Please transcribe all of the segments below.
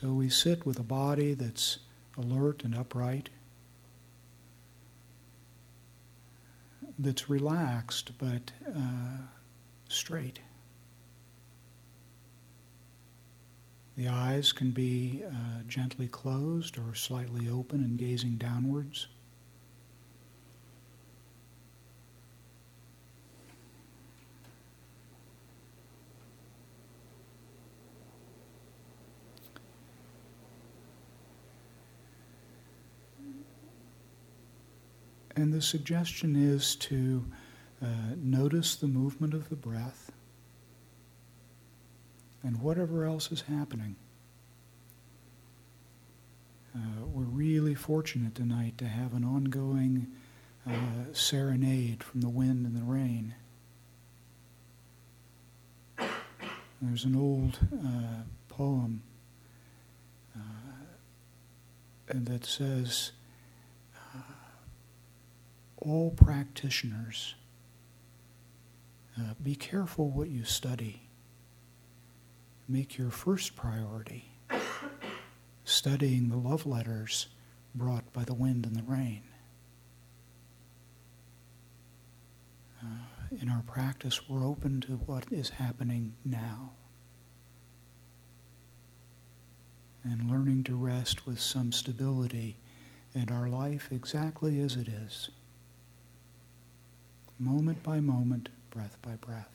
So we sit with a body that's alert and upright, that's relaxed but uh, straight. The eyes can be uh, gently closed or slightly open and gazing downwards. And the suggestion is to uh, notice the movement of the breath and whatever else is happening. Uh, we're really fortunate tonight to have an ongoing uh, serenade from the wind and the rain. There's an old uh, poem uh, that says, all practitioners, uh, be careful what you study make your first priority studying the love letters brought by the wind and the rain. Uh, in our practice, we're open to what is happening now. And learning to rest with some stability in our life exactly as it is, moment by moment, breath by breath.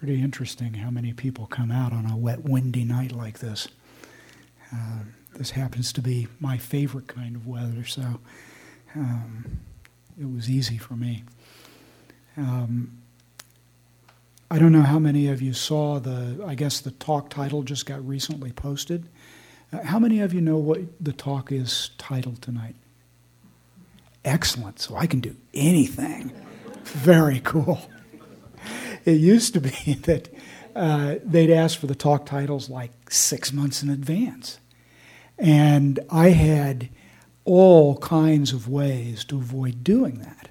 Pretty interesting how many people come out on a wet, windy night like this. Uh, this happens to be my favorite kind of weather, so um, it was easy for me. Um, I don't know how many of you saw the, I guess the talk title just got recently posted. Uh, how many of you know what the talk is titled tonight? Excellent, so I can do anything. Very cool. It used to be that uh, they'd ask for the talk titles like six months in advance. And I had all kinds of ways to avoid doing that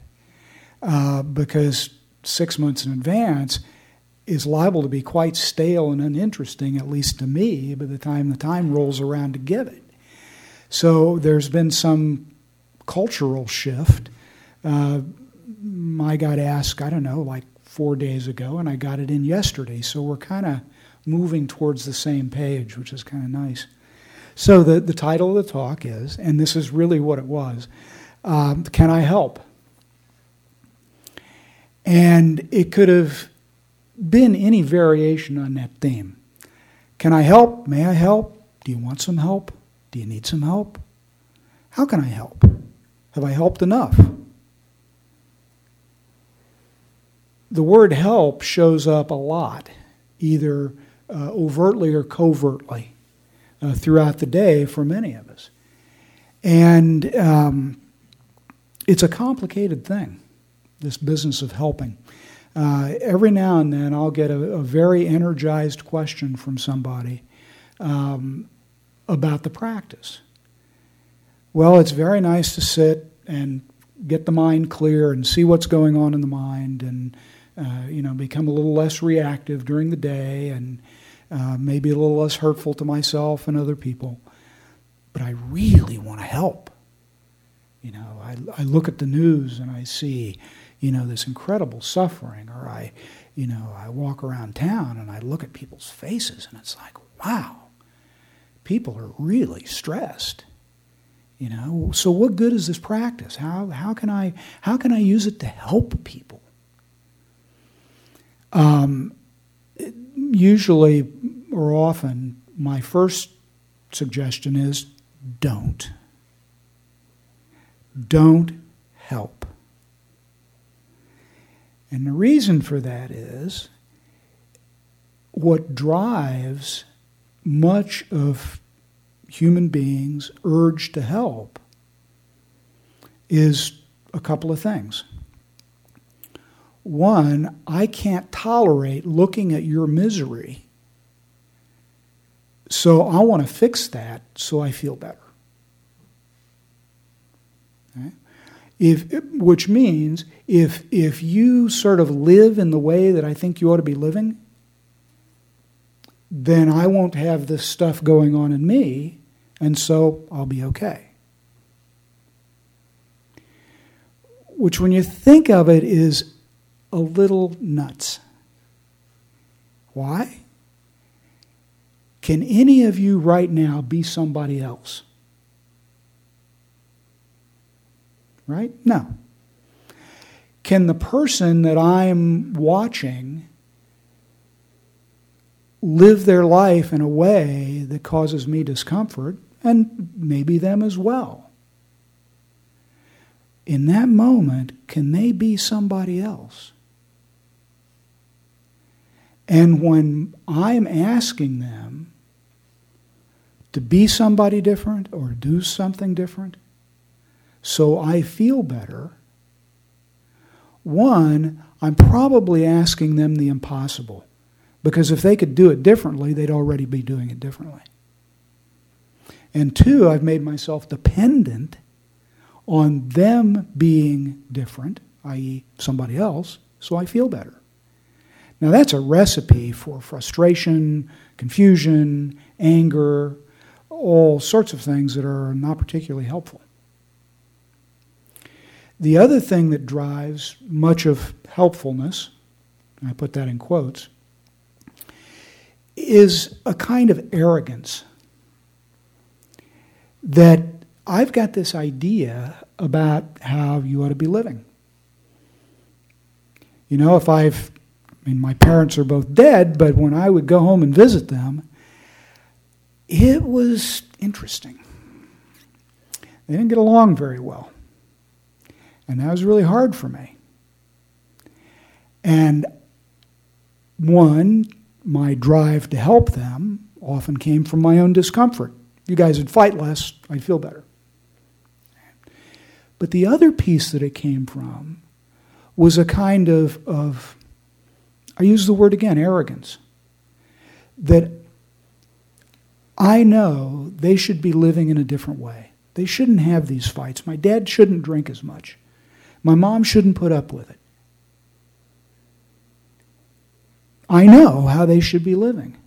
uh, because six months in advance is liable to be quite stale and uninteresting, at least to me, by the time the time rolls around to give it. So there's been some cultural shift. Uh, I got asked, I don't know, like four days ago, and I got it in yesterday. So we're kind of moving towards the same page, which is kind of nice. So the, the title of the talk is, and this is really what it was um, Can I Help? And it could have been any variation on that theme. Can I help? May I help? Do you want some help? Do you need some help? How can I help? Have I helped enough? The word help shows up a lot, either uh, overtly or covertly, uh, throughout the day for many of us. And um, it's a complicated thing, this business of helping. Uh, every now and then, I'll get a, a very energized question from somebody um, about the practice. Well, it's very nice to sit and get the mind clear and see what's going on in the mind and uh, you know become a little less reactive during the day and uh, maybe a little less hurtful to myself and other people. But I really want to help. You know, I, I look at the news and I see, you know, this incredible suffering, or I, you know, I walk around town and I look at people's faces and it's like, wow, people are really stressed. You know, so what good is this practice? How, how, can, I, how can I use it to help people? Um, usually or often, my first suggestion is don't. Don't help. And the reason for that is what drives much of human beings' urge to help is a couple of things. One, I can't tolerate looking at your misery, so I want to fix that so I feel better. If, which means if, if you sort of live in the way that I think you ought to be living, then I won't have this stuff going on in me, and so I'll be okay. Which, when you think of it, is a little nuts. Why? Can any of you right now be somebody else? Right? No. Can the person that I'm watching live their life in a way that causes me discomfort and maybe them as well. In that moment, can they be somebody else? And when I'm asking them to be somebody different or do something different so I feel better, one, I'm probably asking them the impossible. Because if they could do it differently, they'd already be doing it differently. And two, I've made myself dependent on them being different, i.e., somebody else, so I feel better. Now, that's a recipe for frustration, confusion, anger, all sorts of things that are not particularly helpful. The other thing that drives much of helpfulness, I put that in quotes, is a kind of arrogance that I've got this idea about how you ought to be living. You know, if I've I mean, my parents are both dead, but when I would go home and visit them, it was interesting. They didn't get along very well. And that was really hard for me. And one, my drive to help them often came from my own discomfort. You guys would fight less, I'd feel better. But the other piece that it came from was a kind of, of I use the word again, arrogance. That I know they should be living in a different way. They shouldn't have these fights. My dad shouldn't drink as much. My mom shouldn't put up with it. I know how they should be living.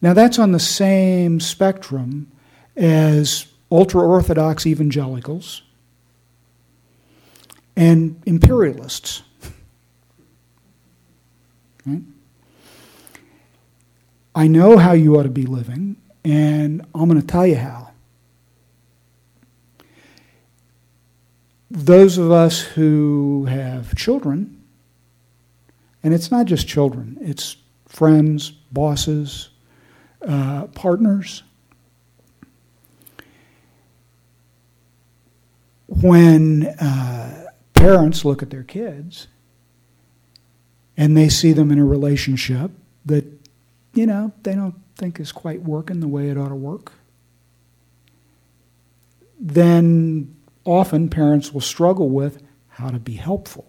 Now, that's on the same spectrum as ultra Orthodox evangelicals and imperialists. Right? I know how you ought to be living, and I'm going to tell you how. Those of us who have children, and it's not just children, it's friends, bosses, uh, partners. When uh, parents look at their kids and they see them in a relationship that, you know, they don't think is quite working the way it ought to work, then often parents will struggle with how to be helpful.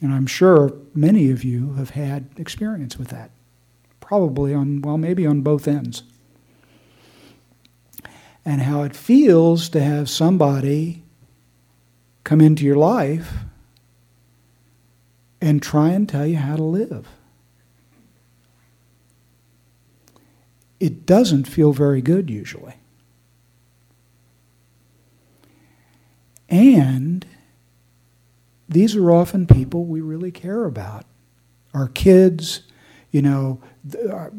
And I'm sure many of you have had experience with that. Probably on, well, maybe on both ends. And how it feels to have somebody come into your life and try and tell you how to live. It doesn't feel very good usually. And these are often people we really care about. Our kids, you know, our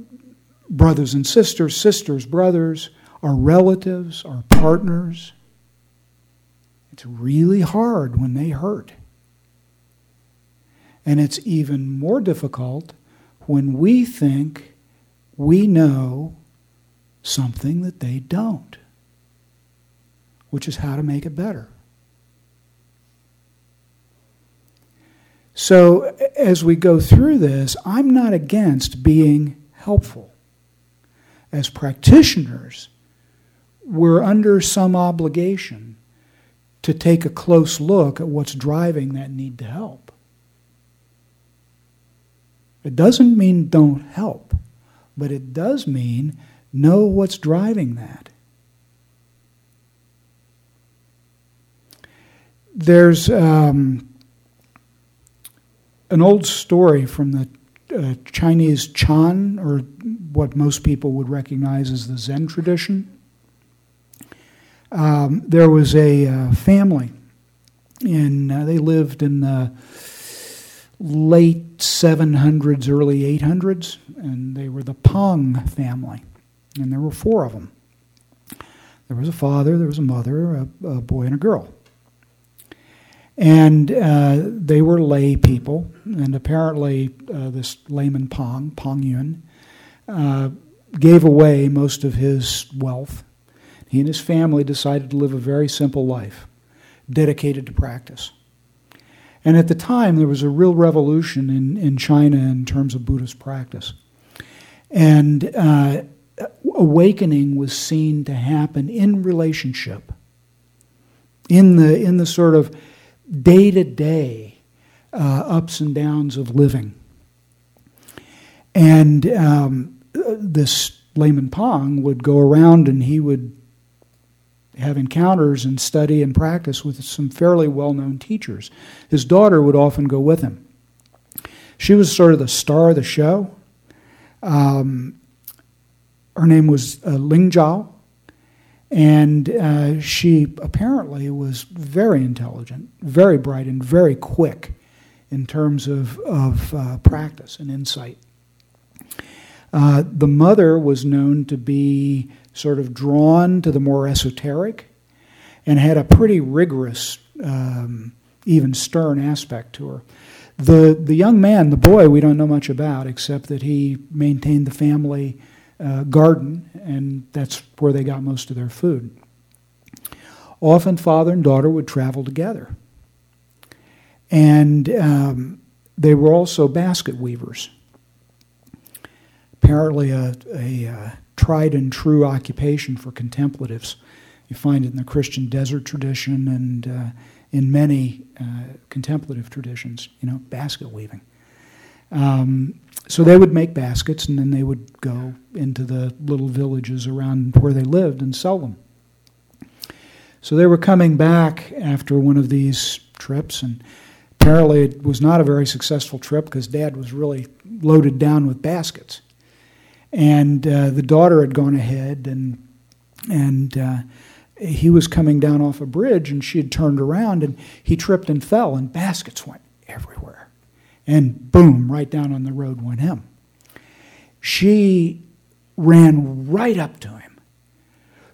brothers and sisters, sisters, brothers, our relatives, our partners. It's really hard when they hurt. And it's even more difficult when we think we know something that they don't, which is how to make it better. So, as we go through this, I'm not against being helpful. As practitioners, we're under some obligation to take a close look at what's driving that need to help. It doesn't mean don't help, but it does mean know what's driving that. There's um, an old story from the uh, Chinese Chan, or what most people would recognize as the Zen tradition. Um, there was a uh, family, and uh, they lived in the late 700s, early 800s, and they were the Pang family, and there were four of them. There was a father, there was a mother, a, a boy, and a girl. And uh, they were lay people, and apparently uh, this layman Pang, Pang Yun, uh, gave away most of his wealth. He and his family decided to live a very simple life, dedicated to practice. And at the time, there was a real revolution in, in China in terms of Buddhist practice. And uh, awakening was seen to happen in relationship, in the, in the sort of day to day ups and downs of living. And um, this layman Pang would go around and he would have encounters and study and practice with some fairly well known teachers. His daughter would often go with him. She was sort of the star of the show. Um, her name was uh, Ling Zhao, and uh, she apparently was very intelligent, very bright, and very quick in terms of, of uh, practice and insight. Uh, the mother was known to be sort of drawn to the more esoteric and had a pretty rigorous um, even stern aspect to her. The, the young man, the boy, we don't know much about except that he maintained the family uh, garden, and that's where they got most of their food. Often, father and daughter would travel together. And um, they were also basket weavers. Apparently, a, a, uh, tried and true occupation for contemplatives. You find it in the Christian desert tradition and uh, in many uh, contemplative traditions, you know, basket weaving. Um, so they would make baskets and then they would go into the little villages around where they lived and sell them. So they were coming back after one of these trips, and apparently it was not a very successful trip because dad was really loaded down with baskets. And uh, the daughter had gone ahead and, and uh, he was coming down off a bridge and she had turned around and he tripped and fell and baskets went everywhere. And boom, right down on the road went him. She ran right up to him,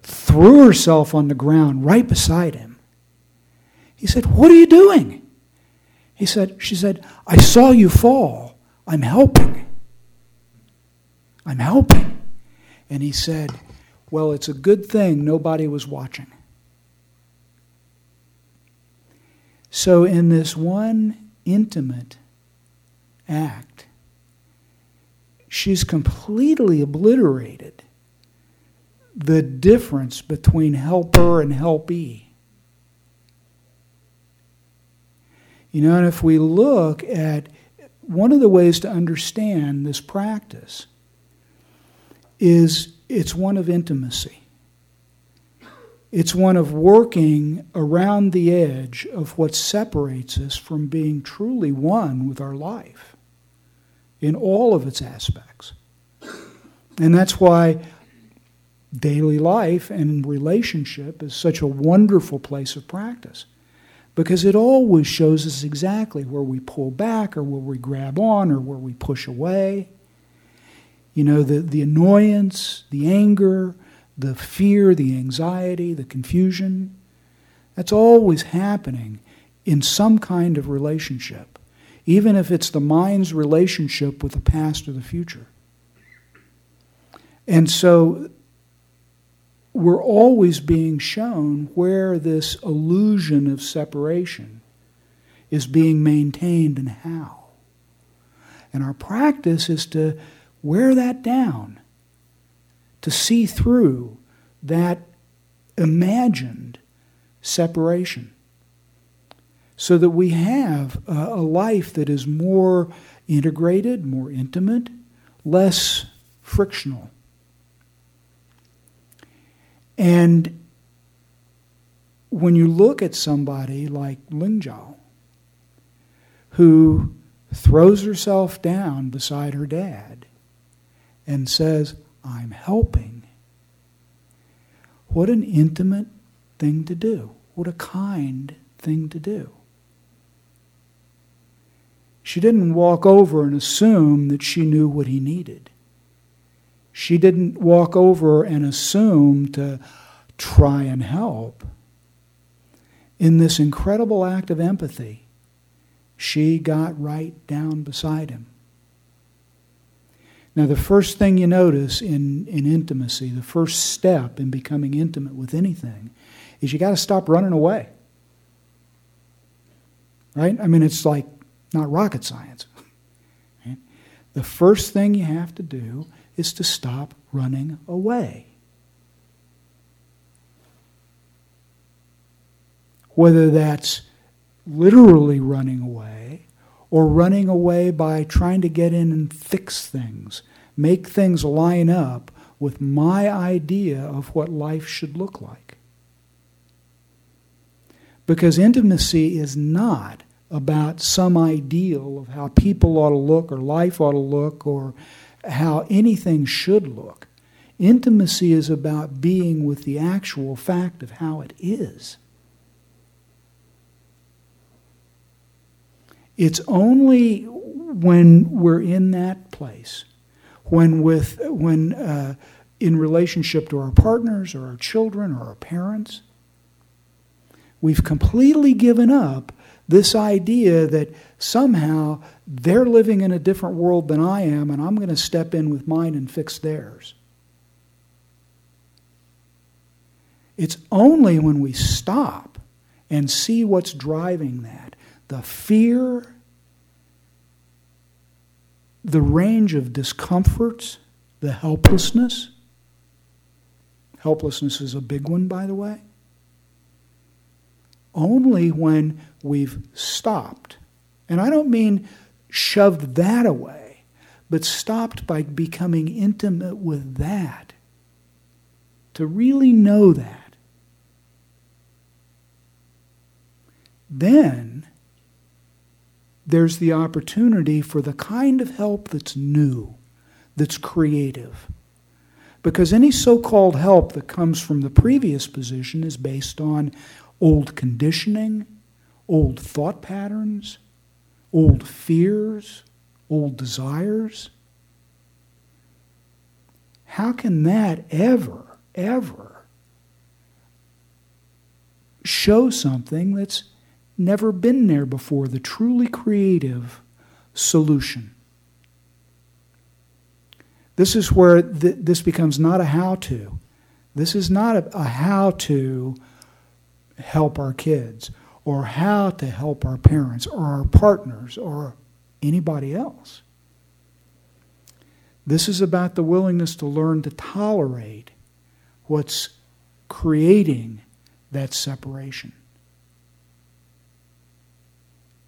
threw herself on the ground right beside him. He said, What are you doing? He said, She said, I saw you fall. I'm helping. I'm helping. And he said, well, it's a good thing nobody was watching. So, in this one intimate act, she's completely obliterated the difference between helper and helpee. You know, and if we look at one of the ways to understand this practice is it's one of intimacy. It's one of working around the edge of what separates us from being truly one with our life in all of its aspects. And that's why daily life and relationship is such a wonderful place of practice because it always shows us exactly where we pull back or where we grab on or where we push away. You know, the, the annoyance, the anger, the fear, the anxiety, the confusion, that's always happening in some kind of relationship, even if it's the mind's relationship with the past or the future. And so we're always being shown where this illusion of separation is being maintained and how. And our practice is to Wear that down to see through that imagined separation so that we have a, life that is more integrated, more intimate, less frictional. And when you look at somebody like Ling Zhao, who throws herself down beside her dad and says, I'm helping. What an intimate thing to do. What a kind thing to do. She didn't walk over and assume that she knew what he needed. She didn't walk over and assume to try and help. In this incredible act of empathy, she got right down beside him. Now, the first thing you notice in, in intimacy, the first step in becoming intimate with anything, is you got to stop running away. Right? I mean, it's like not rocket science. Right? The first thing you have to do is to stop running away. Whether that's literally running away or running away by trying to get in and fix things, make things line up with my idea of what life should look like. Because intimacy is not about some ideal of how people ought to look or life ought to look or how anything should look. Intimacy is about being with the actual fact of how it is. It's only when we're in that place, when with when uh, in relationship to our partners or our children or our parents, we've completely given up This idea that somehow they're living in a different world than I am, and I'm going to step in with mine and fix theirs. It's only when we stop and see what's driving that the fear, the range of discomforts, the helplessness. Helplessness is a big one, by the way. Only when we've stopped, and I don't mean shoved that away, but stopped by becoming intimate with that, to really know that. Then there's the opportunity for the kind of help that's new, that's creative. Because any so called help that comes from the previous position is based on old conditioning, old thought patterns, old fears, old desires. How can that ever, ever show something that's never been there before, the truly creative solution. This is where th- this becomes not a how to. This is not a, a how to help our kids or how to help our parents or our partners or anybody else. This is about the willingness to learn to tolerate what's creating that separation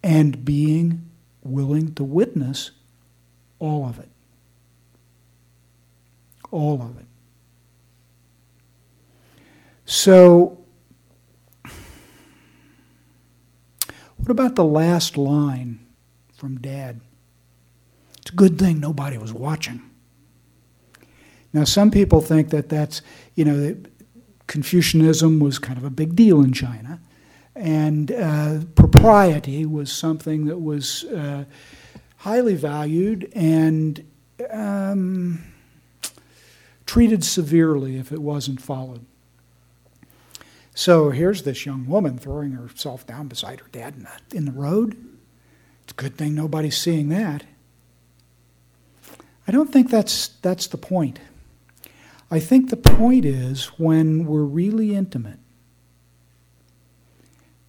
and being willing to witness all of it. All of it. So, what about the last line from Dad? It's a good thing nobody was watching. Now, some people think that that's, you know, Confucianism was kind of a big deal in China and uh, propriety was something that was uh, highly valued and um, treated severely if it wasn't followed. So here's this young woman throwing herself down beside her dad in the, in the road. It's a good thing nobody's seeing that. I don't think that's, that's the point. I think the point is when we're really intimate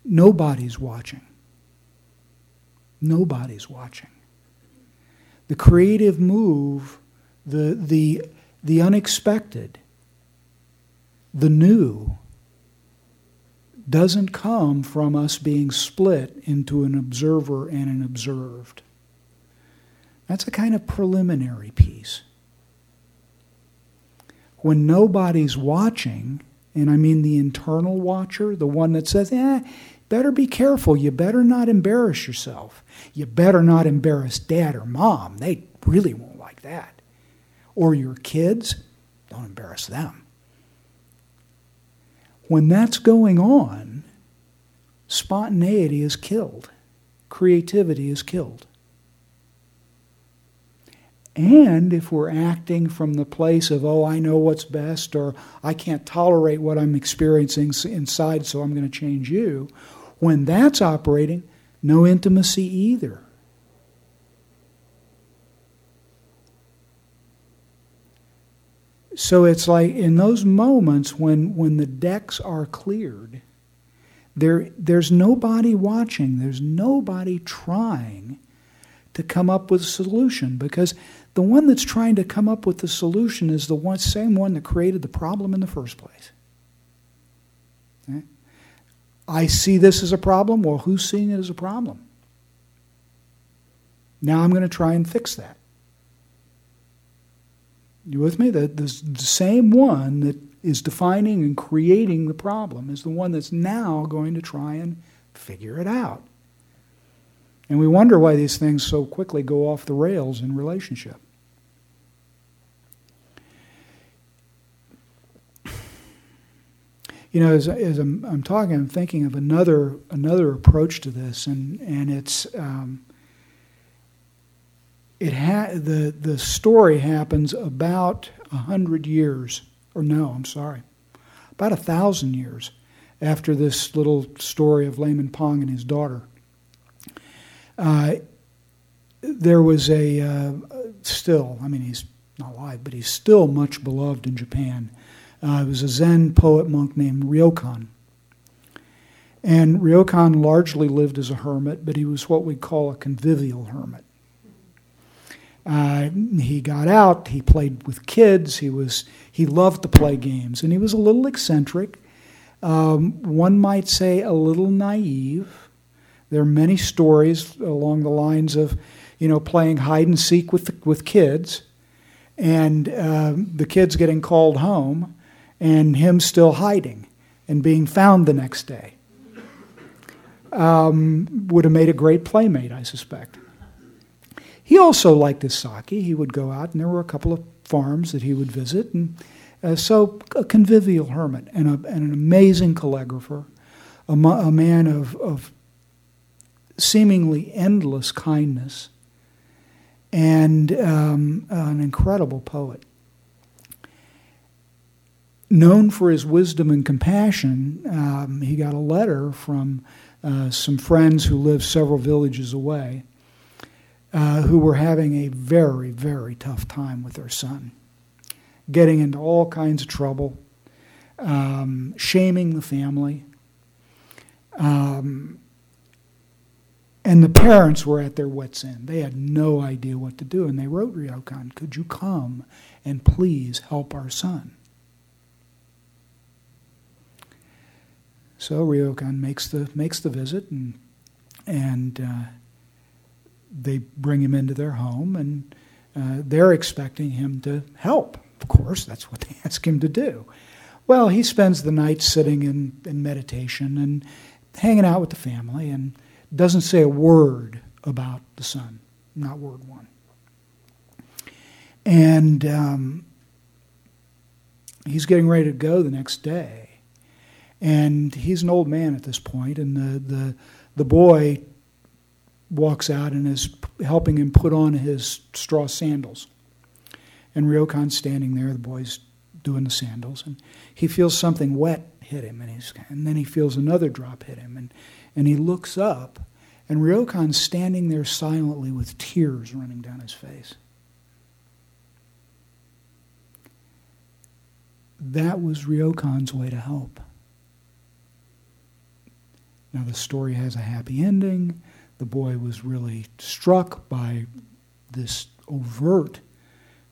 Nobody's watching. Nobody's watching. The creative move, the, the, the unexpected, the new, doesn't come from us being split into an observer and an observed. That's a kind of preliminary piece. When nobody's watching, and I mean the internal watcher, the one that says, eh, better be careful. You better not embarrass yourself. You better not embarrass dad or mom. They really won't like that. Or your kids, don't embarrass them. When that's going on, spontaneity is killed, creativity is killed. And if we're acting from the place of, oh, I know what's best, or I can't tolerate what I'm experiencing inside, so I'm going to change you, when that's operating, no intimacy either. So it's like in those moments when, when the decks are cleared, there, there's nobody watching, there's nobody trying to come up with a solution because the one that's trying to come up with the solution is the one, same one that created the problem in the first place. I see this as a problem. Well, who's seeing it as a problem? Now I'm going to try and fix that. You with me? The, the, the same one that is defining and creating the problem is the one that's now going to try and figure it out. And we wonder why these things so quickly go off the rails in relationship. You know, as, as I'm, I'm, talking, I'm thinking of another another approach to this, and and it's um, it ha- the the story happens about a hundred years, or no, I'm sorry, about a thousand years after this little story of Layman Pang and his daughter Uh, there was a uh, still, I mean, he's not alive, but he's still much beloved in Japan. Uh, it was a Zen poet monk named Ryokan. And Ryokan largely lived as a hermit, but he was what we call a convivial hermit. Uh, he got out. He played with kids. He was he loved to play games, and he was a little eccentric. Um, one might say a little naive. There are many stories along the lines of, you know, playing hide and seek with with kids, and uh, the kids getting called home, and him still hiding and being found the next day. Um, would have made a great playmate, I suspect. He also liked his sake. He would go out, and there were a couple of farms that he would visit. And uh, so, a convivial hermit and, a, and an amazing calligrapher, a, a man of, of seemingly endless kindness, and um, an incredible poet. Known for his wisdom and compassion, um, he got a letter from uh, some friends who lived several villages away uh, who were having a very, very tough time with their son, getting into all kinds of trouble, um, shaming the family. Um, and the parents were at their wits' end. They had no idea what to do. And they wrote Ryokan, Could you come and please help our son? So Ryokan makes the, makes the visit and, and uh, they bring him into their home and uh, they're expecting him to help. Of course, that's what they ask him to do. Well, he spends the night sitting in, in meditation and hanging out with the family and doesn't say a word about the son, not word one. And um, he's getting ready to go the next day. And he's an old man at this point, and the, the, the boy walks out and is helping him put on his straw sandals. And Ryokan's standing there, the boy's doing the sandals, and he feels something wet hit him, and, he's, and then he feels another drop hit him, and, and he looks up, and Ryokan's standing there silently with tears running down his face. That was Ryokan's way to help. Now, the story has a happy ending the boy was really struck by this overt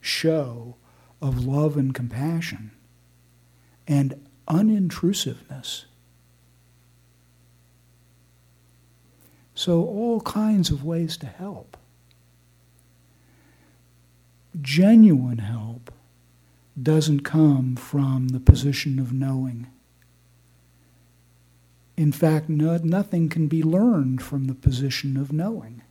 show of love and compassion and unintrusiveness. So, all kinds of ways to help. Genuine help doesn't come from the position of knowing. In fact, no, nothing can be learned from the position of knowing.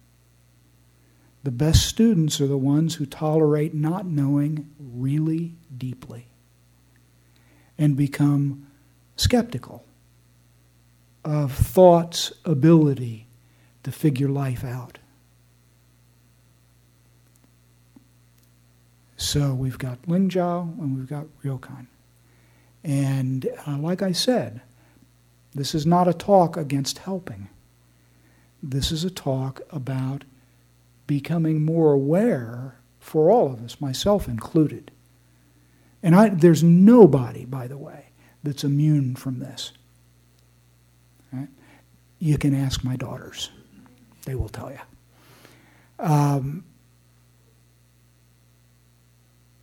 The best students are the ones who tolerate not knowing really deeply and become skeptical of thought's ability to figure life out. So we've got Lingzhao and we've got Ryokan. And uh, like I said, this is not a talk against helping. This is a talk about becoming more aware for all of us, myself included. And I, there's nobody, by the way, that's immune from this. Right? You can ask my daughters, they will tell you. Um,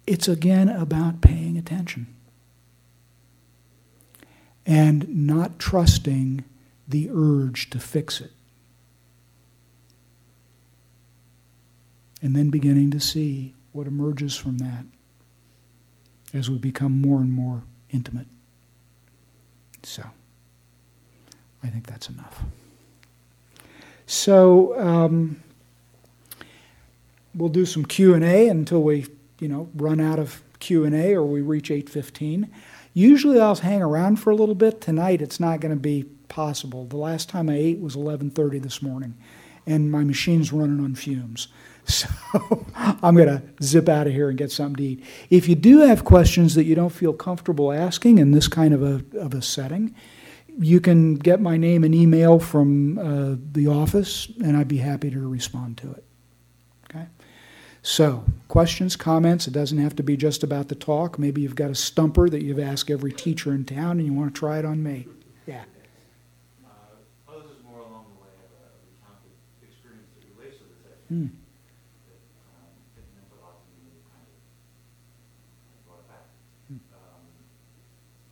it's again about paying attention and not trusting the urge to fix it. And then beginning to see what emerges from that as we become more and more intimate. So, I think that's enough. So, um, we'll do some Q&A until we, you know, run out of Q&A or we reach 815. Usually I'll hang around for a little bit. Tonight it's not going to be possible. The last time I ate was 11:30 this morning, and my machine's running on fumes. So I'm going to zip out of here and get something to eat. If you do have questions that you don't feel comfortable asking in this kind of a, of a setting, you can get my name and email from uh, the office, and I'd be happy to respond to it. Okay? So, questions, comments? It doesn't have to be just about the talk. Maybe you've got a stumper that you've asked every teacher in town and you want to try it on me. Yeah. Uh, well, this is more along the way of a recounted experience that relates to this issue. Hmm. That um, it meant a lot to me, and kind of brought it back. Hmm. Um,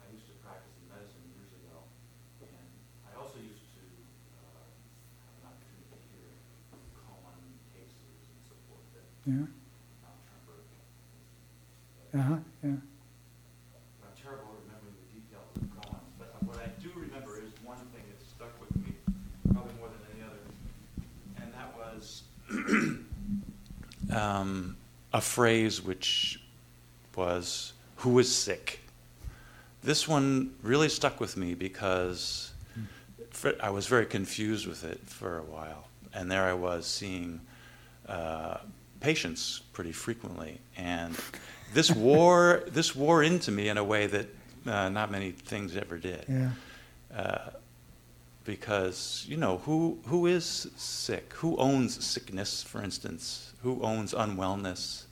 I used to practice in medicine years ago, and I also used to uh, have an opportunity to hear koan cases and so forth that Yeah. Uh huh. Yeah. I'm terrible at remembering the details of koans, but what I do remember is one thing that stuck with me, probably more than any other, and that was um, a phrase which was, Who is sick? This one really stuck with me because I was very confused with it for a while. And there I was seeing uh, patients pretty frequently. And this wore, this wore into me in a way that uh, not many things ever did. Yeah. Uh, because you know who who is sick who owns sickness for instance who owns unwellness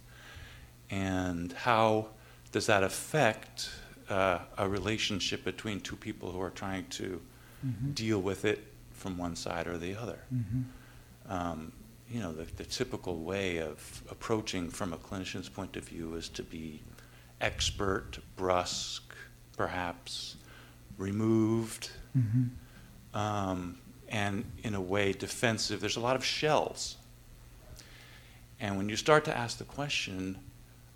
and how does that affect uh, a relationship between two people who are trying to Mm-hmm. deal with it from one side or the other Mm-hmm. um, you know the, the typical way of approaching from a clinician's point of view is to be expert brusque perhaps removed Mm-hmm. um, and in a way defensive. There's a lot of shells. And when you start to ask the question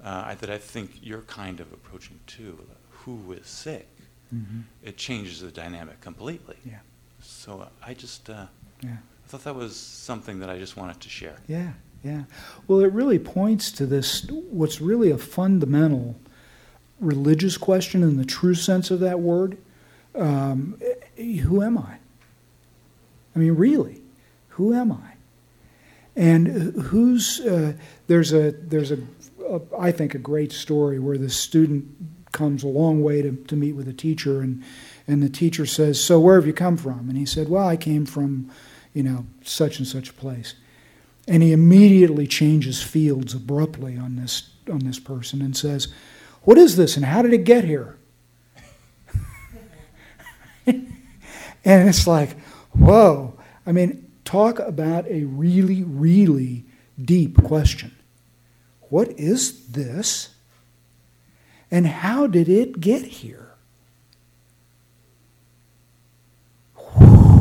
uh, I, that I think you're kind of approaching too, who is sick, Mm-hmm. it changes the dynamic completely. Yeah. So I just uh, Yeah. I thought that was something that I just wanted to share. Yeah, yeah. Well, it really points to this what's really a fundamental religious question in the true sense of that word. Um, who am I? I mean, really, who am I? And who's uh, there's a there's a, a I think a great story where the student comes a long way to, to meet with a teacher and and the teacher says, "So where have you come from?" And he said, "Well, I came from, you know, such and such place." And he immediately changes fields abruptly on this on this person and says, "What is this and how did it get here?" and it's like, "Whoa." I mean, talk about a really really deep question. What is this? And how did it get here?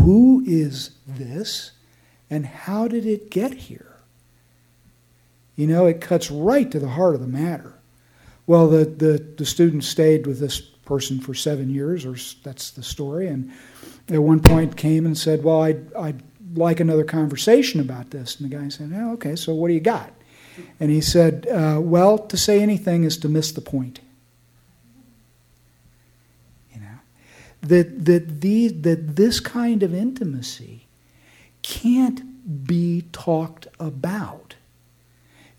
Who is this? And how did it get here? You know, it cuts right to the heart of the matter. Well, the, the, the student stayed with this person for seven years, or that's the story, and at one point came and said, Well, I'd, I'd like another conversation about this. And the guy said, oh, Okay, so what do you got? And he said, uh, Well, to say anything is to miss the point. You know, that, that, the, that this kind of intimacy can't be talked about.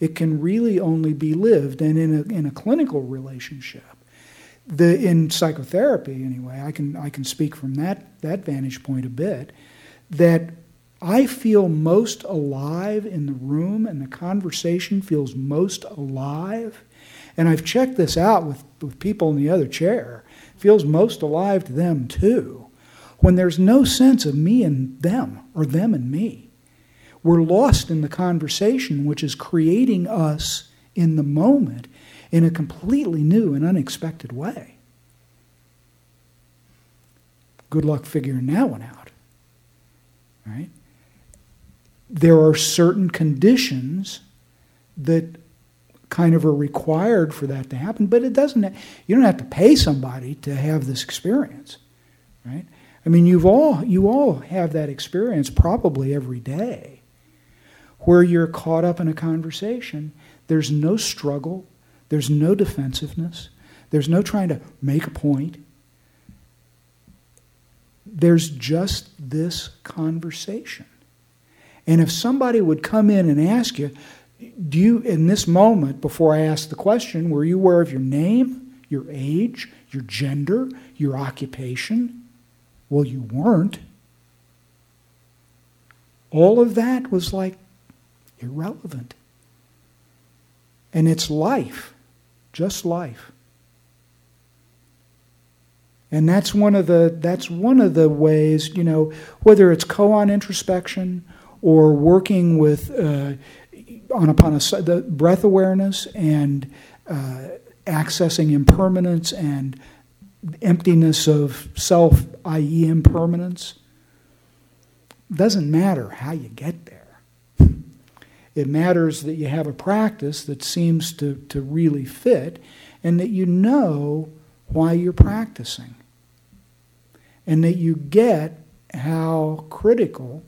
It can really only be lived, and in a, in a clinical relationship, the, in psychotherapy anyway, I can, I can speak from that, that vantage point a bit, that I feel most alive in the room and the conversation feels most alive. And I've checked this out with, with people in the other chair. Feels most alive to them too. When there's no sense of me and them or them and me. We're lost in the conversation, which is creating us in the moment in a completely new and unexpected way. Good luck figuring that one out. Right? There are certain conditions that kind of are required for that to happen, but it doesn't you don't have to pay somebody to have this experience. Right? I mean you've all you all have that experience probably every day where you're caught up in a conversation. There's no struggle, there's no defensiveness, there's no trying to make a point. There's just this conversation. And if somebody would come in and ask you, do you, in this moment, before I ask the question, were you aware of your name, your age, your gender, your occupation? Well, you weren't. All of that was like irrelevant. And it's life, just life. And that's one of the that's one of the ways, you know, whether it's koan introspection or working with uh, anapana, the breath awareness and uh, accessing impermanence and emptiness of self, i.e., impermanence. Doesn't matter how you get there. It matters that you have a practice that seems to, to really fit and that you know why you're practicing. And that you get how critical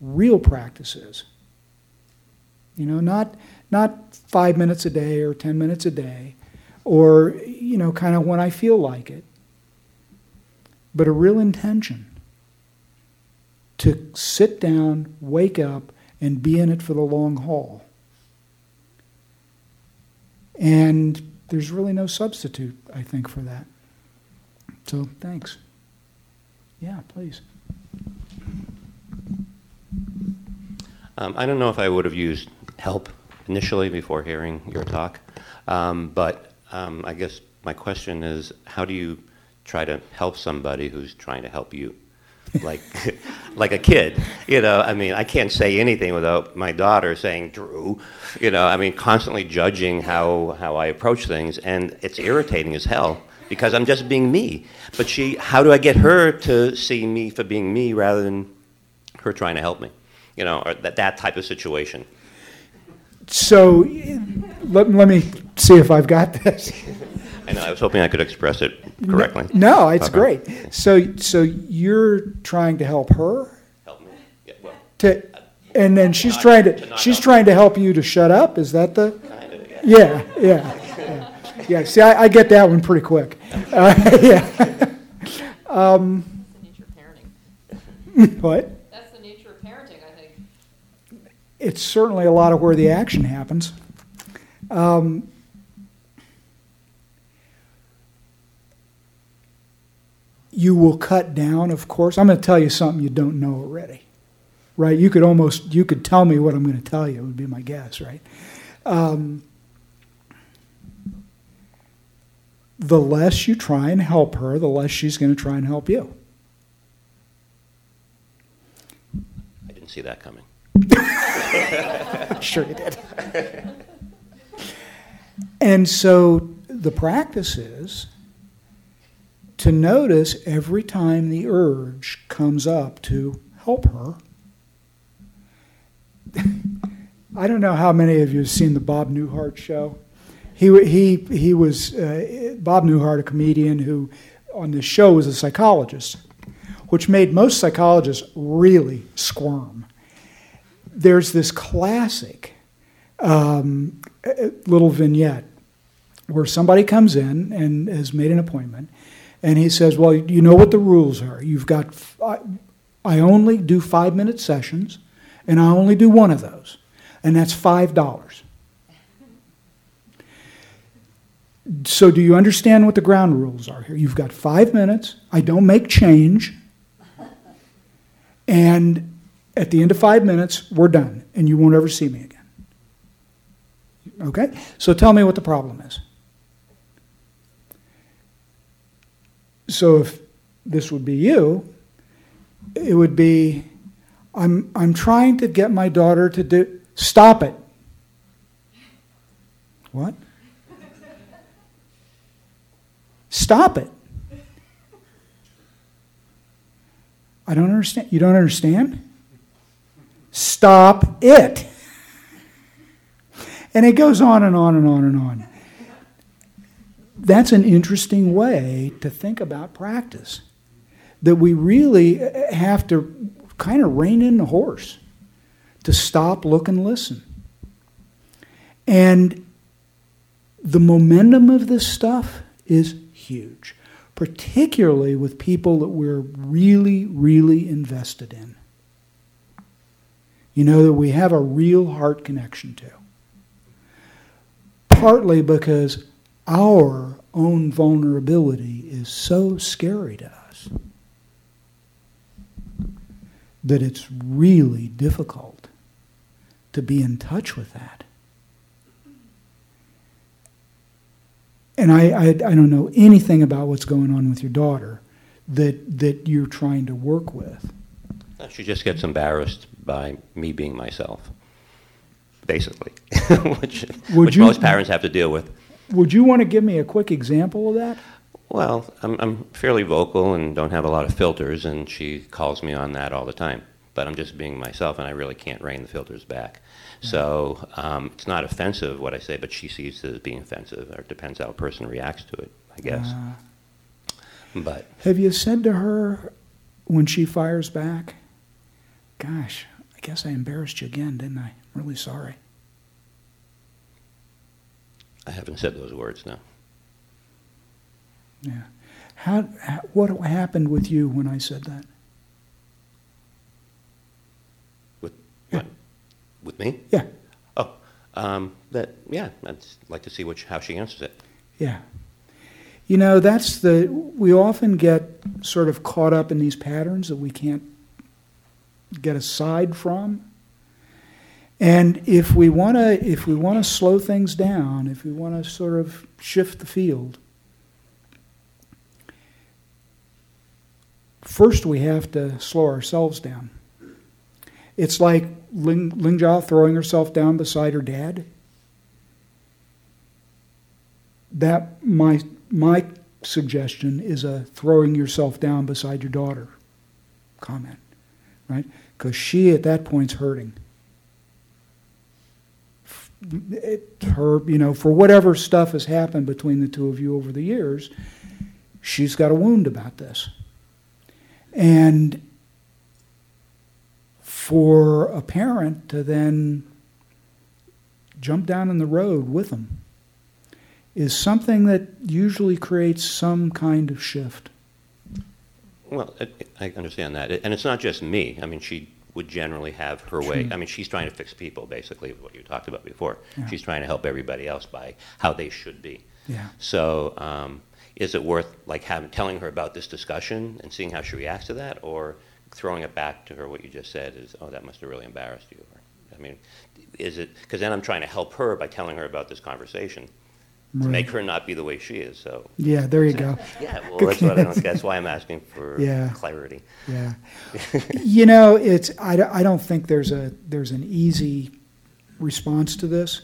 real practice is. You know, not, not five minutes a day or 10 minutes a day, or, you know, kind of when I feel like it, but a real intention to sit down, wake up, and be in it for the long haul. And there's really no substitute, I think, for that. So thanks. Yeah, please. Um, I don't know if I would have used help initially before hearing your talk, um, but um, I guess my question is how do you try to help somebody who's trying to help you? like like a kid. You know, I mean, I can't say anything without my daughter saying, "Drew," you know, I mean, constantly judging how how I approach things, and it's irritating as hell because I'm just being me. But she, how do I get her to see me for being me rather than her trying to help me? You know, or that that type of situation. So, let, let me see if I've got this. I know. I was hoping I could express it correctly. No, it's Okay. great. So, so you're trying to help her Help me. Yeah, well, to, and then she's Not- trying to to, she's help. trying to help you to shut up. Is that the? kind of. Yeah. Yeah, yeah, yeah. yeah. See, I, I get that one pretty quick. Uh, yeah. That's the nature of parenting. What? That's the nature of parenting, I think. It's certainly a lot of where the action happens. Um, you will cut down, of course. I'm going to tell you something you don't know already, right? You could almost you could tell me what I'm going to tell you. It would be my guess, right? Um, the less you try and help her, the less she's going to try and help you. I didn't see that coming. Sure you did. and so the practice is to notice every time the urge comes up to help her. I don't know how many of you have seen the Bob Newhart show. He, he, he was, uh, Bob Newhart, a comedian who on this show was a psychologist, which made most psychologists really squirm there's this classic um, little vignette where somebody comes in and has made an appointment, and he says, "Well, you know what the rules are. You've got I, I only do five minute sessions, and I only do one of those, and that's five dollars." So, do you understand what the ground rules are here? You've got five minutes. I don't make change. And at the end of five minutes, we're done, and you won't ever see me again. Okay? So tell me what the problem is. So if this would be you, it would be I'm, I'm trying to get my daughter to do. Stop it. What? Stop it. I don't understand. You don't understand? Stop it. And it goes on and on and on and on. That's an interesting way to think about practice. That we really have to kind of rein in the horse, to stop, look, and listen. And the momentum of this stuff is huge, particularly with people that we're really, really invested in. You know, that we have a real heart connection to. Partly because our own vulnerability is so scary to us. that it's really difficult to be in touch with that. And I, I, I don't know anything about what's going on with your daughter that, that you're trying to work with. She just gets embarrassed by me being myself, basically, which, which you- most parents have to deal with. Would you want to give me a quick example of that? Well, I'm, I'm fairly vocal and don't have a lot of filters, and she calls me on that all the time. But I'm just being myself, and I really can't rein the filters back. So um, it's not offensive what I say, but she sees it as being offensive, or it depends how a person reacts to it, I guess. Uh, but have you said to her when she fires back, Gosh, I guess I embarrassed you again, didn't I? I'm really sorry. I haven't said those words now. Yeah. How, how, what happened with you when I said that? With Yeah. what? With me? Yeah, Oh, um, that yeah. I'd like to see which how she answers it. yeah. You know, that's the, we often get sort of caught up in these patterns that we can't get aside from. And if we want to, if we want to slow things down, if we want to sort of shift the field, first we have to slow ourselves down. It's like Ling, Ling throwing herself down beside her dad. That my my suggestion is a throwing yourself down beside your daughter comment, right? Because she at that point's hurting. It, her, you know, for whatever stuff has happened between the two of you over the years, she's got a wound about this. And for a parent to then jump down in the road with them is something that usually creates some kind of shift. Well, it, I understand that, and it's not just me. I mean, she would generally have her way. I mean, she's trying to fix people, basically, what you talked about before. Yeah. She's trying to help everybody else by how they should be. Yeah. So, um, is it worth like having, telling her about this discussion and seeing how she reacts to that, or throwing it back to her? What you just said is, oh, that must have really embarrassed you. Or, I mean, is it because then I'm trying to help her by telling her about this conversation to make her not be the way she is. So, Yeah, there you go. yeah, well, that's what I don't, that's why I'm asking for Yeah. clarity. Yeah. you know, it's I, don't- I don't think there's a there's an easy response to this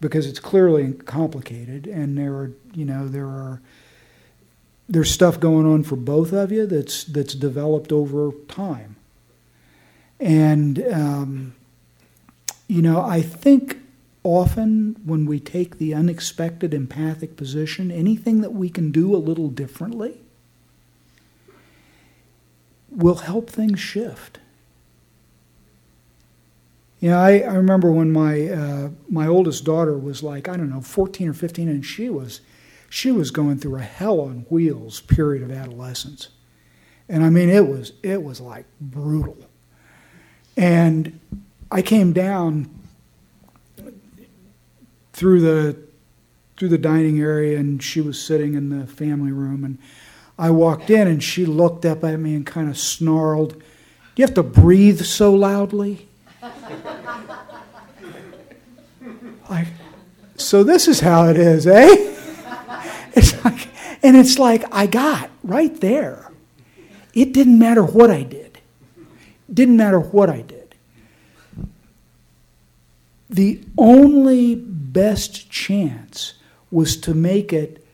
because it's clearly complicated and there are, you know, there are there's stuff going on for both of you that's that's developed over time. And um, you know, I think often when we take the unexpected empathic position, anything that we can do a little differently will help things shift. You know, I, I remember when my uh, my oldest daughter was like, I don't know, 14 or 15, and she was she was going through a hell on wheels period of adolescence. And I mean it was it was like brutal. And I came down through the through the dining area and she was sitting in the family room and I walked in and she looked up at me and kind of snarled, "Do you have to breathe so loudly?" so this is how it is, eh? It's like, and it's like I got right there. It didn't matter what I did. Didn't matter what I did. The only best chance was to make it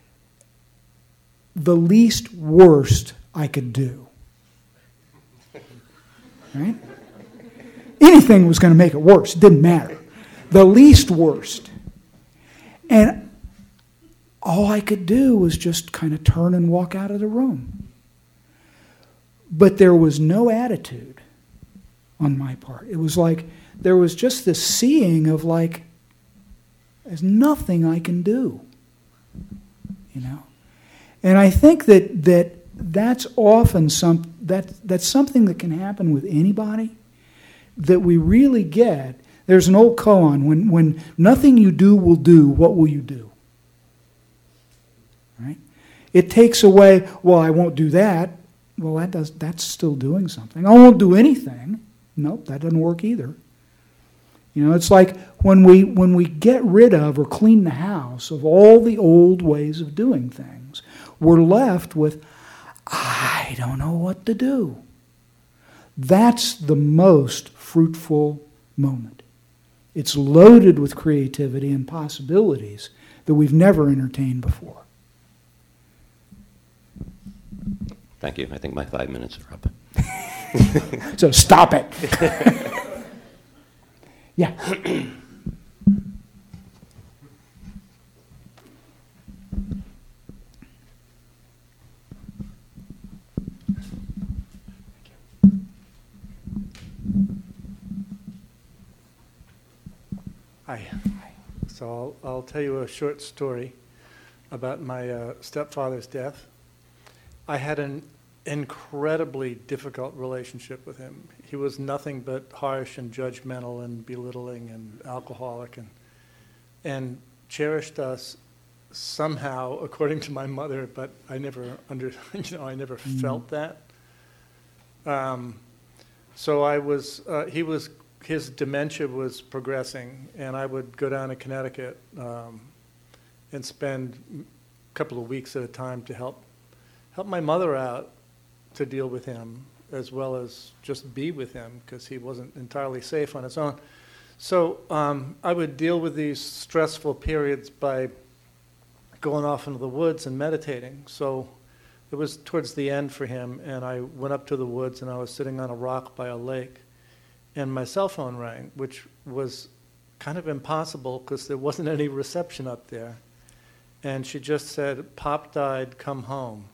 the least worst I could do. Right? Anything was going to make it worse. Didn't matter. The least worst. And all I could do was just kind of turn and walk out of the room. But there was no attitude on my part. It was like there was just this seeing of like, there's nothing I can do. You know? And I think that, that that's often some, that, that's something that can happen with anybody that we really get. There's an old koan when, when nothing you do will do, what will you do? Right? It takes away, well, I won't do that. well, that does, that's still doing something. I won't do anything. Nope, that doesn't work either. You know, it's like when we when we get rid of or clean the house of all the old ways of doing things, we're left with I don't know what to do. That's the most fruitful moment. It's loaded with creativity and possibilities that we've never entertained before. Thank you. I think my five minutes are up. so stop it. yeah. Hi. So I'll, I'll tell you a short story about my uh, stepfather's death. I had an incredibly difficult relationship with him. He was nothing but harsh and judgmental and belittling and alcoholic and and cherished us somehow, according to my mother, but I never under you know I never Mm. felt that. Um, so I was uh, he was his dementia was progressing, and I would go down to Connecticut um, and spend a couple of weeks at a time to help help my mother out to deal with him, as well as just be with him because he wasn't entirely safe on his own. So um, I would deal with these stressful periods by going off into the woods and meditating. So it was towards the end for him, and I went up to the woods and I was sitting on a rock by a lake, and my cell phone rang, which was kind of impossible because there wasn't any reception up there. And she just said, Pop died, come home.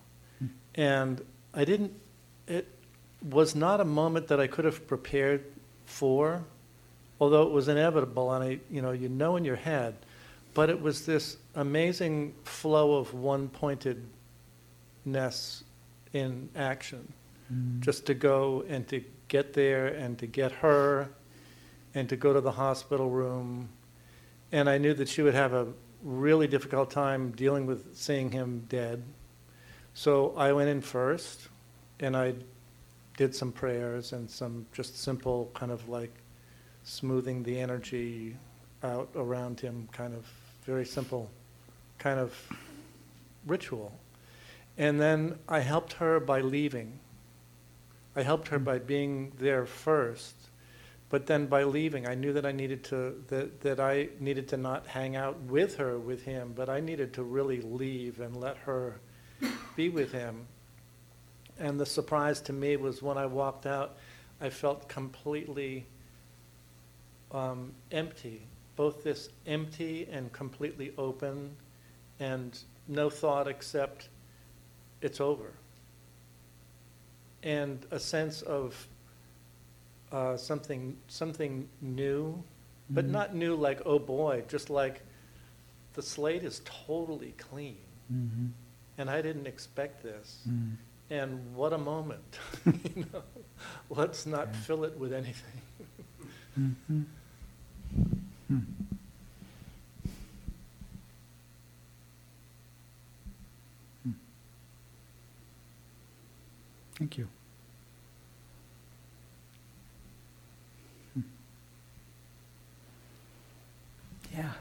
And I didn't, it was not a moment that I could have prepared for, although it was inevitable and I, you know, you know in your head. But it was this amazing flow of one pointedness in action mm. just to go and to get there and to get her and to go to the hospital room. And I knew that she would have a really difficult time dealing with seeing him dead. So I went in first and I did some prayers and some just simple kind of like smoothing the energy out around him, kind of very simple kind of ritual. And then I helped her by leaving. I helped her by being there first, but then by leaving, I knew that I needed to that, that I needed to not hang out with her with him, but I needed to really leave and let her be with him. And the surprise to me was when I walked out, I felt completely um, empty, both this empty and completely open, and no thought except it's over and a sense of uh, something something new, but Mhm. not new like oh boy, just like the slate is totally clean, Mm-hmm. and I didn't expect this. Mm. And what a moment! you know, let's not Yeah. fill it with anything. Mm-hmm. Hmm. Hmm. Thank you. Hmm. Yeah.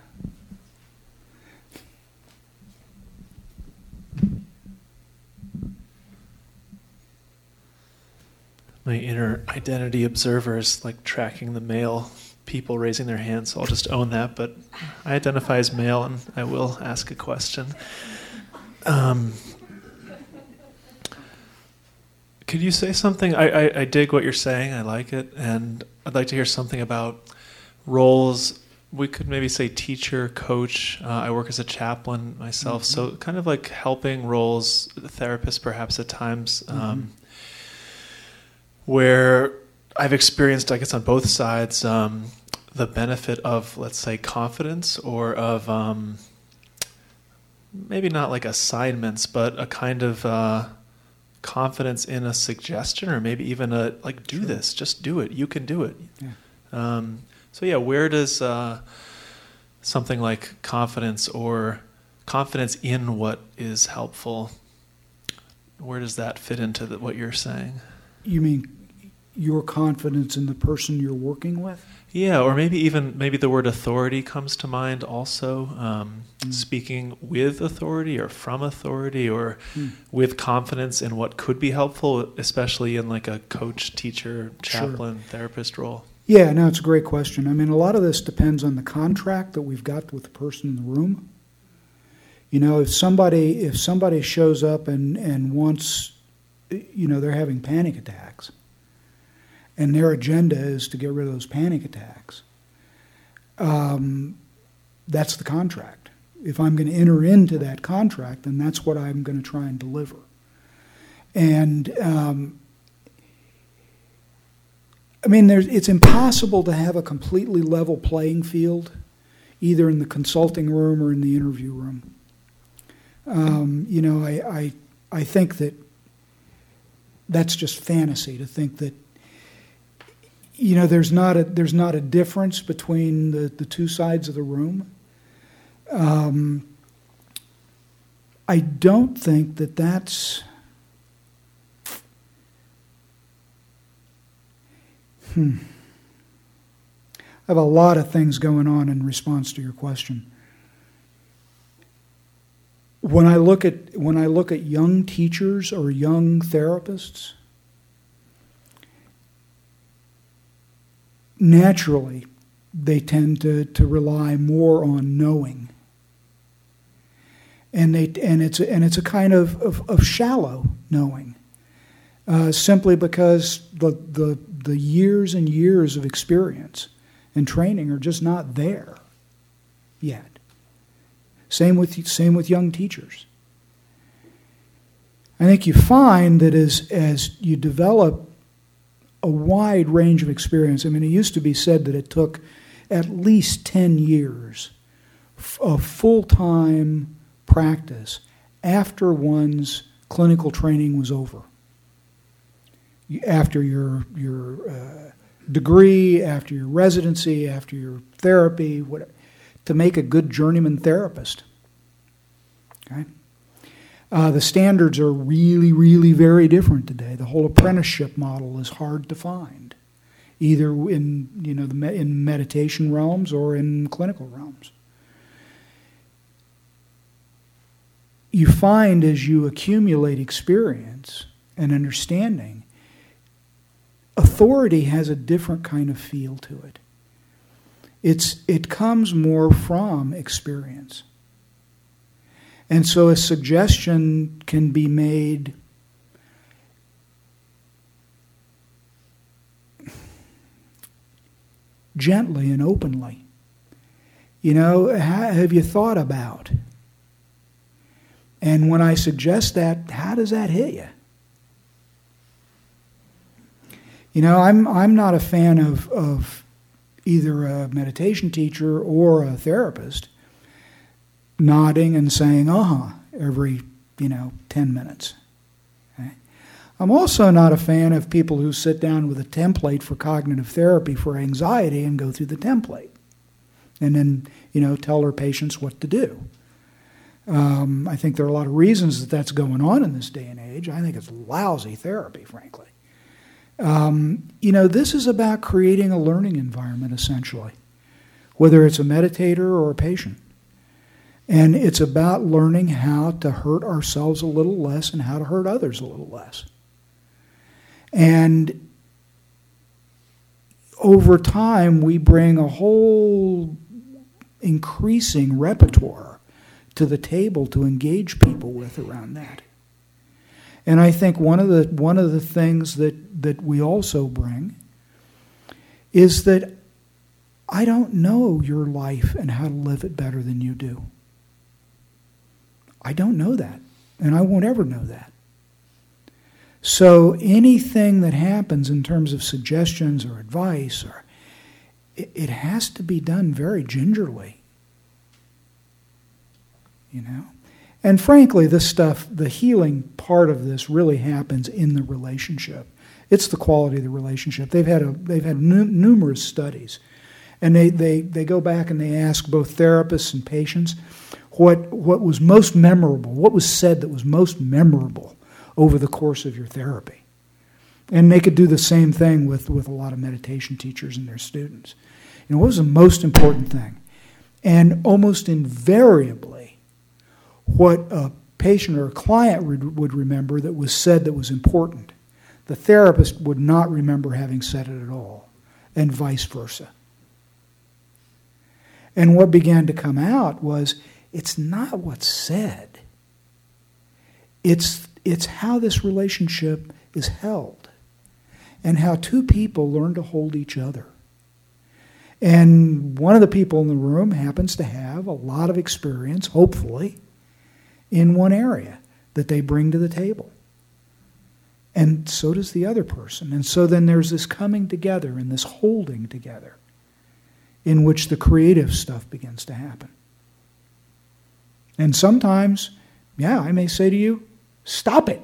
My inner identity observer is like tracking the male people raising their hands, so I'll just own that. But I identify as male, and I will ask a question. Um, could you say something? I, I, I dig what you're saying. I like it, and I'd like to hear something about roles. We could maybe say teacher, coach. Uh, I work as a chaplain myself, so kind of like helping roles, therapist perhaps at times. Um, where I've experienced, I guess, on both sides, um, the benefit of, let's say, confidence or of um, maybe not like assignments, but a kind of uh, confidence in a suggestion or maybe even a like, do this, just do it, you can do it. Yeah. Um, so, yeah, where does uh, something like confidence or confidence in what is helpful where does that fit into the, what you're saying? You mean your confidence in the person you're working with? Yeah, or maybe even maybe the word authority comes to mind also. Um, Mm. Speaking with authority or from authority or Mm. with confidence in what could be helpful, especially in like a coach, teacher, chaplain, therapist role. Yeah, no, it's a great question. I mean, a lot of this depends on the contract that we've got with the person in the room. You know, if somebody if somebody shows up and and wants, you know, they're having panic attacks, and their agenda is to get rid of those panic attacks. Um, that's the contract. If I'm going to enter into that contract, then that's what I'm going to try and deliver. And um, I mean, it's impossible to have a completely level playing field, either in the consulting room or in the interview room. Um, you know, I, I, I think that that's just fantasy to think that, you know, there's not a, there's not a difference between the, the two sides of the room. Um, I don't think that that's. Hmm. I have a lot of things going on in response to your question. When I look at when I look at young teachers or young therapists, naturally they tend to, to rely more on knowing. And they and it's and it's a kind of, of, of shallow knowing. Uh, simply because the, the the years and years of experience and training are just not there yet. Same with same with young teachers. I think you find that as as you develop a wide range of experience, I mean, it used to be said that it took at least 10 years of full time practice after one's clinical training was over. After your your uh, degree, after your residency, after your therapy, whatever, to make a good journeyman therapist. Okay, uh, the standards are really, really very different today. The whole apprenticeship model is hard to find, either in you know the in meditation realms or in clinical realms. You find as you accumulate experience and understanding authority has a different kind of feel to it. It's, it comes more from experience. And so a suggestion can be made gently and openly. You know, have you thought about? And when I suggest that, how does that hit you? You know, I'm I'm not a fan of of either a meditation teacher or a therapist nodding and saying "uh-huh" every you know ten minutes. Okay? I'm also not a fan of people who sit down with a template for cognitive therapy for anxiety and go through the template, and then you know tell their patients what to do. Um, I think there are a lot of reasons that that's going on in this day and age. I think it's lousy therapy, frankly. Um, you know, this is about creating a learning environment, essentially, whether it's a meditator or a patient. And it's about learning how to hurt ourselves a little less and how to hurt others a little less. And over time, we bring a whole increasing repertoire to the table to engage people with around that. And I think one of the one of the things that, that we also bring is that I don't know your life and how to live it better than you do. I don't know that, and I won't ever know that. So anything that happens in terms of suggestions or advice or it, has to be done very gingerly. You know? And frankly, this stuff, the healing part of this really happens in the relationship. It's the quality of the relationship. They've had, a, they've had nu- numerous studies, and they, they, they go back and they ask both therapists and patients what, what was most memorable, what was said that was most memorable over the course of your therapy. And they could do the same thing with, with a lot of meditation teachers and their students. You know, what was the most important thing? And almost invariably, what a patient or a client would, would remember that was said that was important, the therapist would not remember having said it at all, and vice versa. And what began to come out was it's not what's said, it's, it's how this relationship is held and how two people learn to hold each other. And one of the people in the room happens to have a lot of experience, hopefully, in one area that they bring to the table. And so does the other person. And so then there's this coming together and this holding together in which the creative stuff begins to happen. And sometimes, yeah, I may say to you, stop it.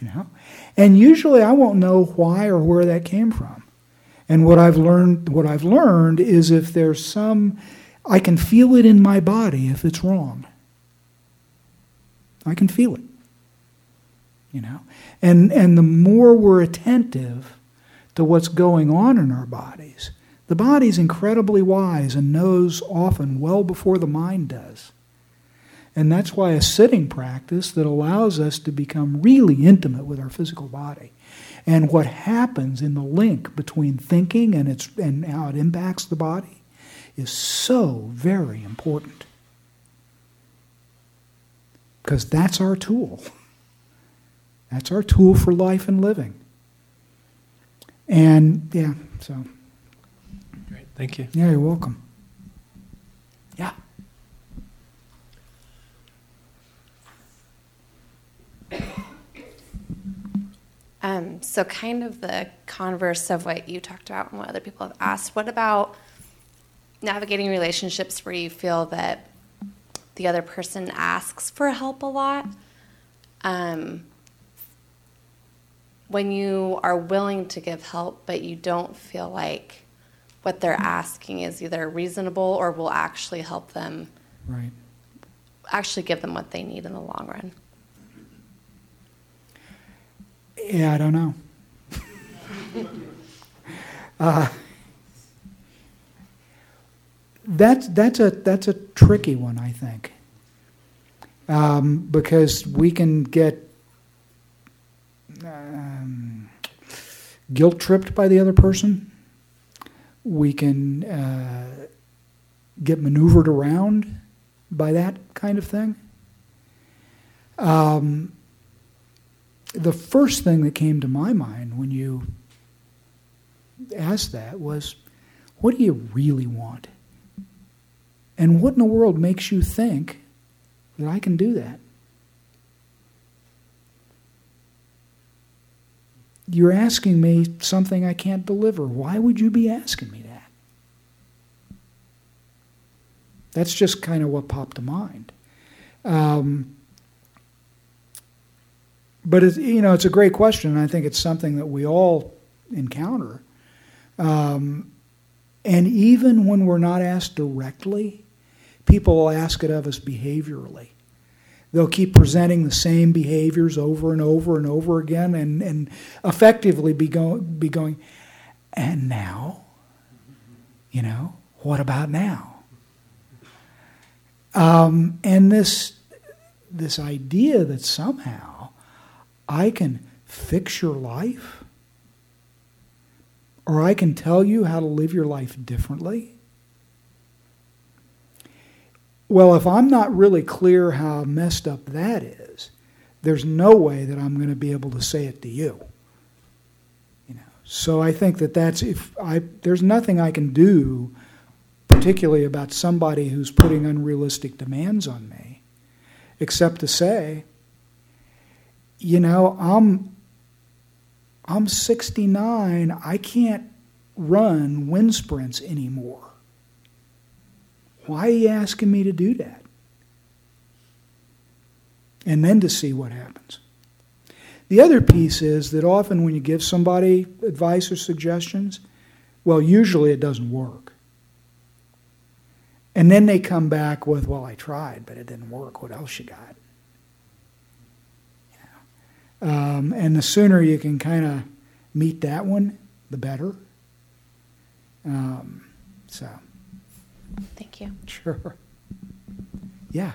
you know? And usually I won't know why or where that came from. And what I've learned what I've learned is if there's some I can feel it in my body if it's wrong. I can feel it. You know? And and the more we're attentive to what's going on in our bodies, the body is incredibly wise and knows often well before the mind does. And that's why a sitting practice that allows us to become really intimate with our physical body and what happens in the link between thinking and, its, and how it impacts the body is so very important. Because that's our tool. That's our tool for life and living. And yeah, so. Great, thank you. Yeah, you're welcome. Yeah. Um, so, kind of the converse of what you talked about and what other people have asked. What about navigating relationships where you feel that the other person asks for help a lot? Um, when you are willing to give help, but you don't feel like what they're asking is either reasonable or will actually help them, Right. actually give them what they need in the long run. Yeah, I don't know. uh, that's that's a that's a tricky one, I think, um, because we can get um, guilt tripped by the other person. We can uh, get maneuvered around by that kind of thing. Um, the first thing that came to my mind when you asked that was, what do you really want? And what in the world makes you think that I can do that? You're asking me something I can't deliver. Why would you be asking me that? That's just kind of what popped to mind. Um, but it's, you know, it's a great question. And I think it's something that we all encounter. Um, and even when we're not asked directly, people will ask it of us behaviorally. They'll keep presenting the same behaviors over and over and over again and, and effectively be, go, be going, and now? You know, what about now? Um, and this, this idea that somehow I can fix your life, or I can tell you how to live your life differently. Well, if I'm not really clear how messed up that is, there's no way that I'm going to be able to say it to you. You know, so I think that that's if I there's nothing I can do, particularly about somebody who's putting unrealistic demands on me, except to say, you know, I'm I'm 69. I can't run wind sprints anymore. Why are you asking me to do that? And then to see what happens. The other piece is that often when you give somebody advice or suggestions, well, usually it doesn't work. And then they come back with, well, I tried, but it didn't work. What else you got? Um, and the sooner you can kind of meet that one, the better. Um, so, Thank you. sure. Yeah.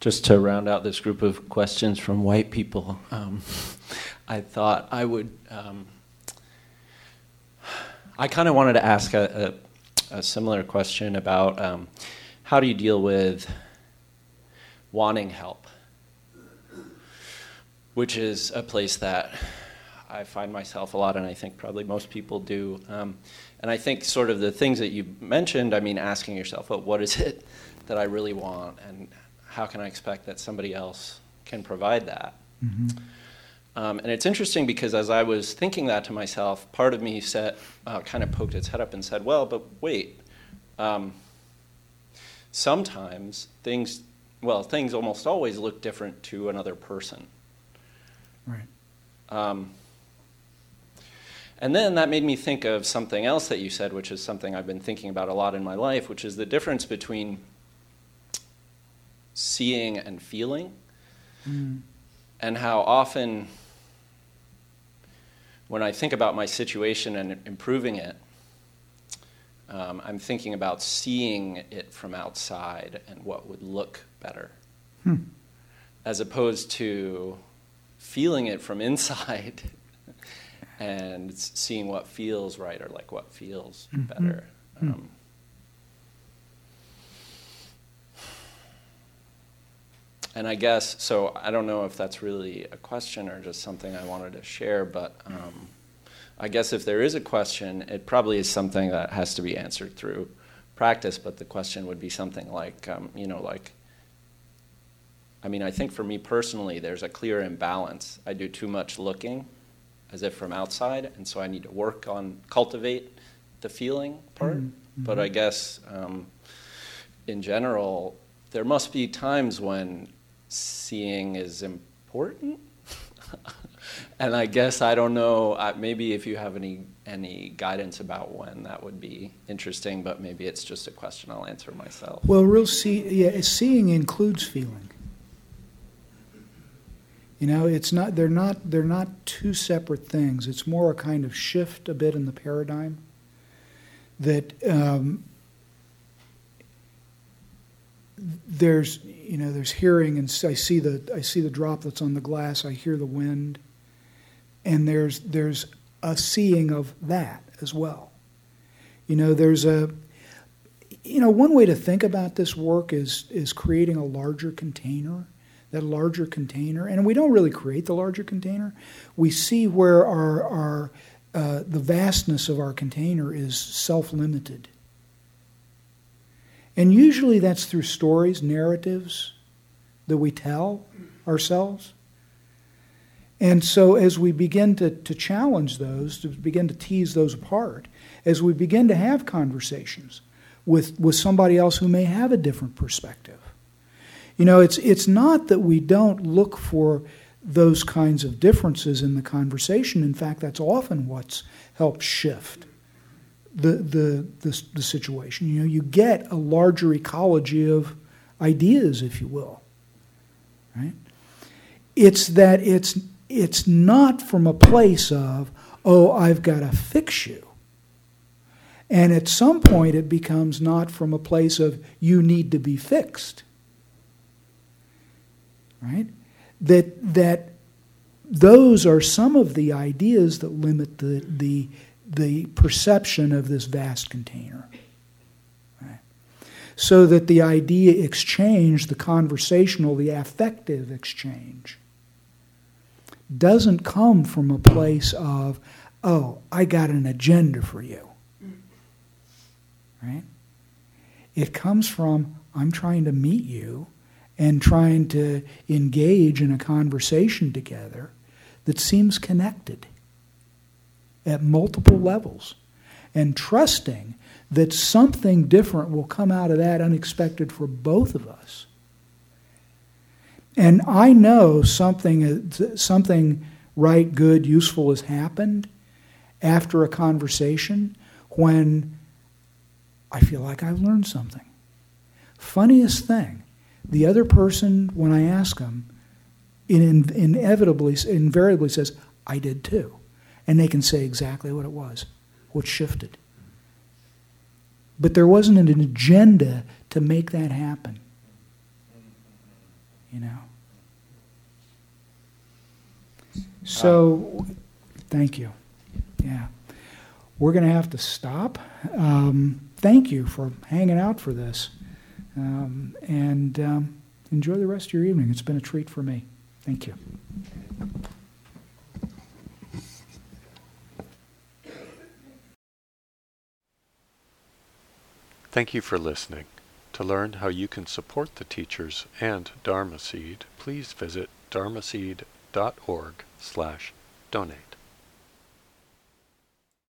Just to round out this group of questions from white people, um, I thought I would. Um, I kind of wanted to ask a, a, a, similar question about um, how do you deal with wanting help, which is a place that I find myself a lot, and I think probably most people do. Um, and I think sort of the things that you mentioned, I mean, asking yourself, well, what is it that I really want, and how can I expect that somebody else can provide that? Mm-hmm. Um, and it's interesting because as I was thinking that to myself, part of me said, uh, kind of poked its head up and said, well, but wait. Um, sometimes things, well, things almost always look different to another person. Right. Um, and then that made me think of something else that you said, which is something I've been thinking about a lot in my life, which is the difference between seeing and feeling, mm. and how often when I think about my situation and improving it, um, I'm thinking about seeing it from outside and what would look better, hmm. as opposed to feeling it from inside and seeing what feels right or like what feels mm-hmm. better. Hmm. Um, and I guess so. I don't know if that's really a question or just something I wanted to share, but um, I guess if there is a question, it probably is something that has to be answered through practice. But the question would be something like, um, you know, like. I mean, I think for me personally, there's a clear imbalance. I do too much looking, as if from outside, and so I need to work on cultivate the feeling part. Mm-hmm. But I guess um, in general, there must be times when seeing is important. and I guess I don't know. Uh, maybe if you have any any guidance about when that would be interesting, but maybe it's just a question I'll answer myself. Well, real see, yeah, seeing includes feeling. You know, it's not they're not they're not two separate things. It's more a kind of shift a bit in the paradigm that um, there's you know there's hearing and I see the I see the droplets on the glass I hear the wind and there's there's a seeing of that as well you know there's a you know one way to think about this work is is creating a larger container that larger container and we don't really create the larger container we see where our our uh, the vastness of our container is self-limited and usually that's through stories, narratives that we tell ourselves. And so, as we begin to, to challenge those, to begin to tease those apart, as we begin to have conversations with, with somebody else who may have a different perspective, you know, it's, it's not that we don't look for those kinds of differences in the conversation. In fact, that's often what's helped shift the, the, the, the situation. You know, you get a larger ecology of ideas, if you will. Right? It's that it's it's not from a place of, oh, I've got to fix you. And at some point, it becomes not from a place of, you need to be fixed. Right? That, that those are some of the ideas that limit the, the the perception of this vast container. Right? So that the idea exchange, the conversational, the affective exchange, doesn't come from a place of, oh, I got an agenda for you. Right? It comes from, I'm trying to meet you and trying to engage in a conversation together that seems connected at multiple levels and trusting that something different will come out of that unexpected for both of us. And I know something, uh, something right, good, useful has happened after a conversation when I feel like I've learned something. Funniest thing, the other person, when I ask them, in, inevitably, invariably says, I did too. And they can say exactly what it was, what shifted. But there wasn't an agenda to make that happen. You know? So, thank you. Yeah. We're going to have to stop. Um, thank you for hanging out for this. Um, and um, enjoy the rest of your evening. It's been a treat for me. Thank you. Thank you for listening. To learn how you can support the teachers and Dharma Seed, please visit dharmaseed.org slash donate.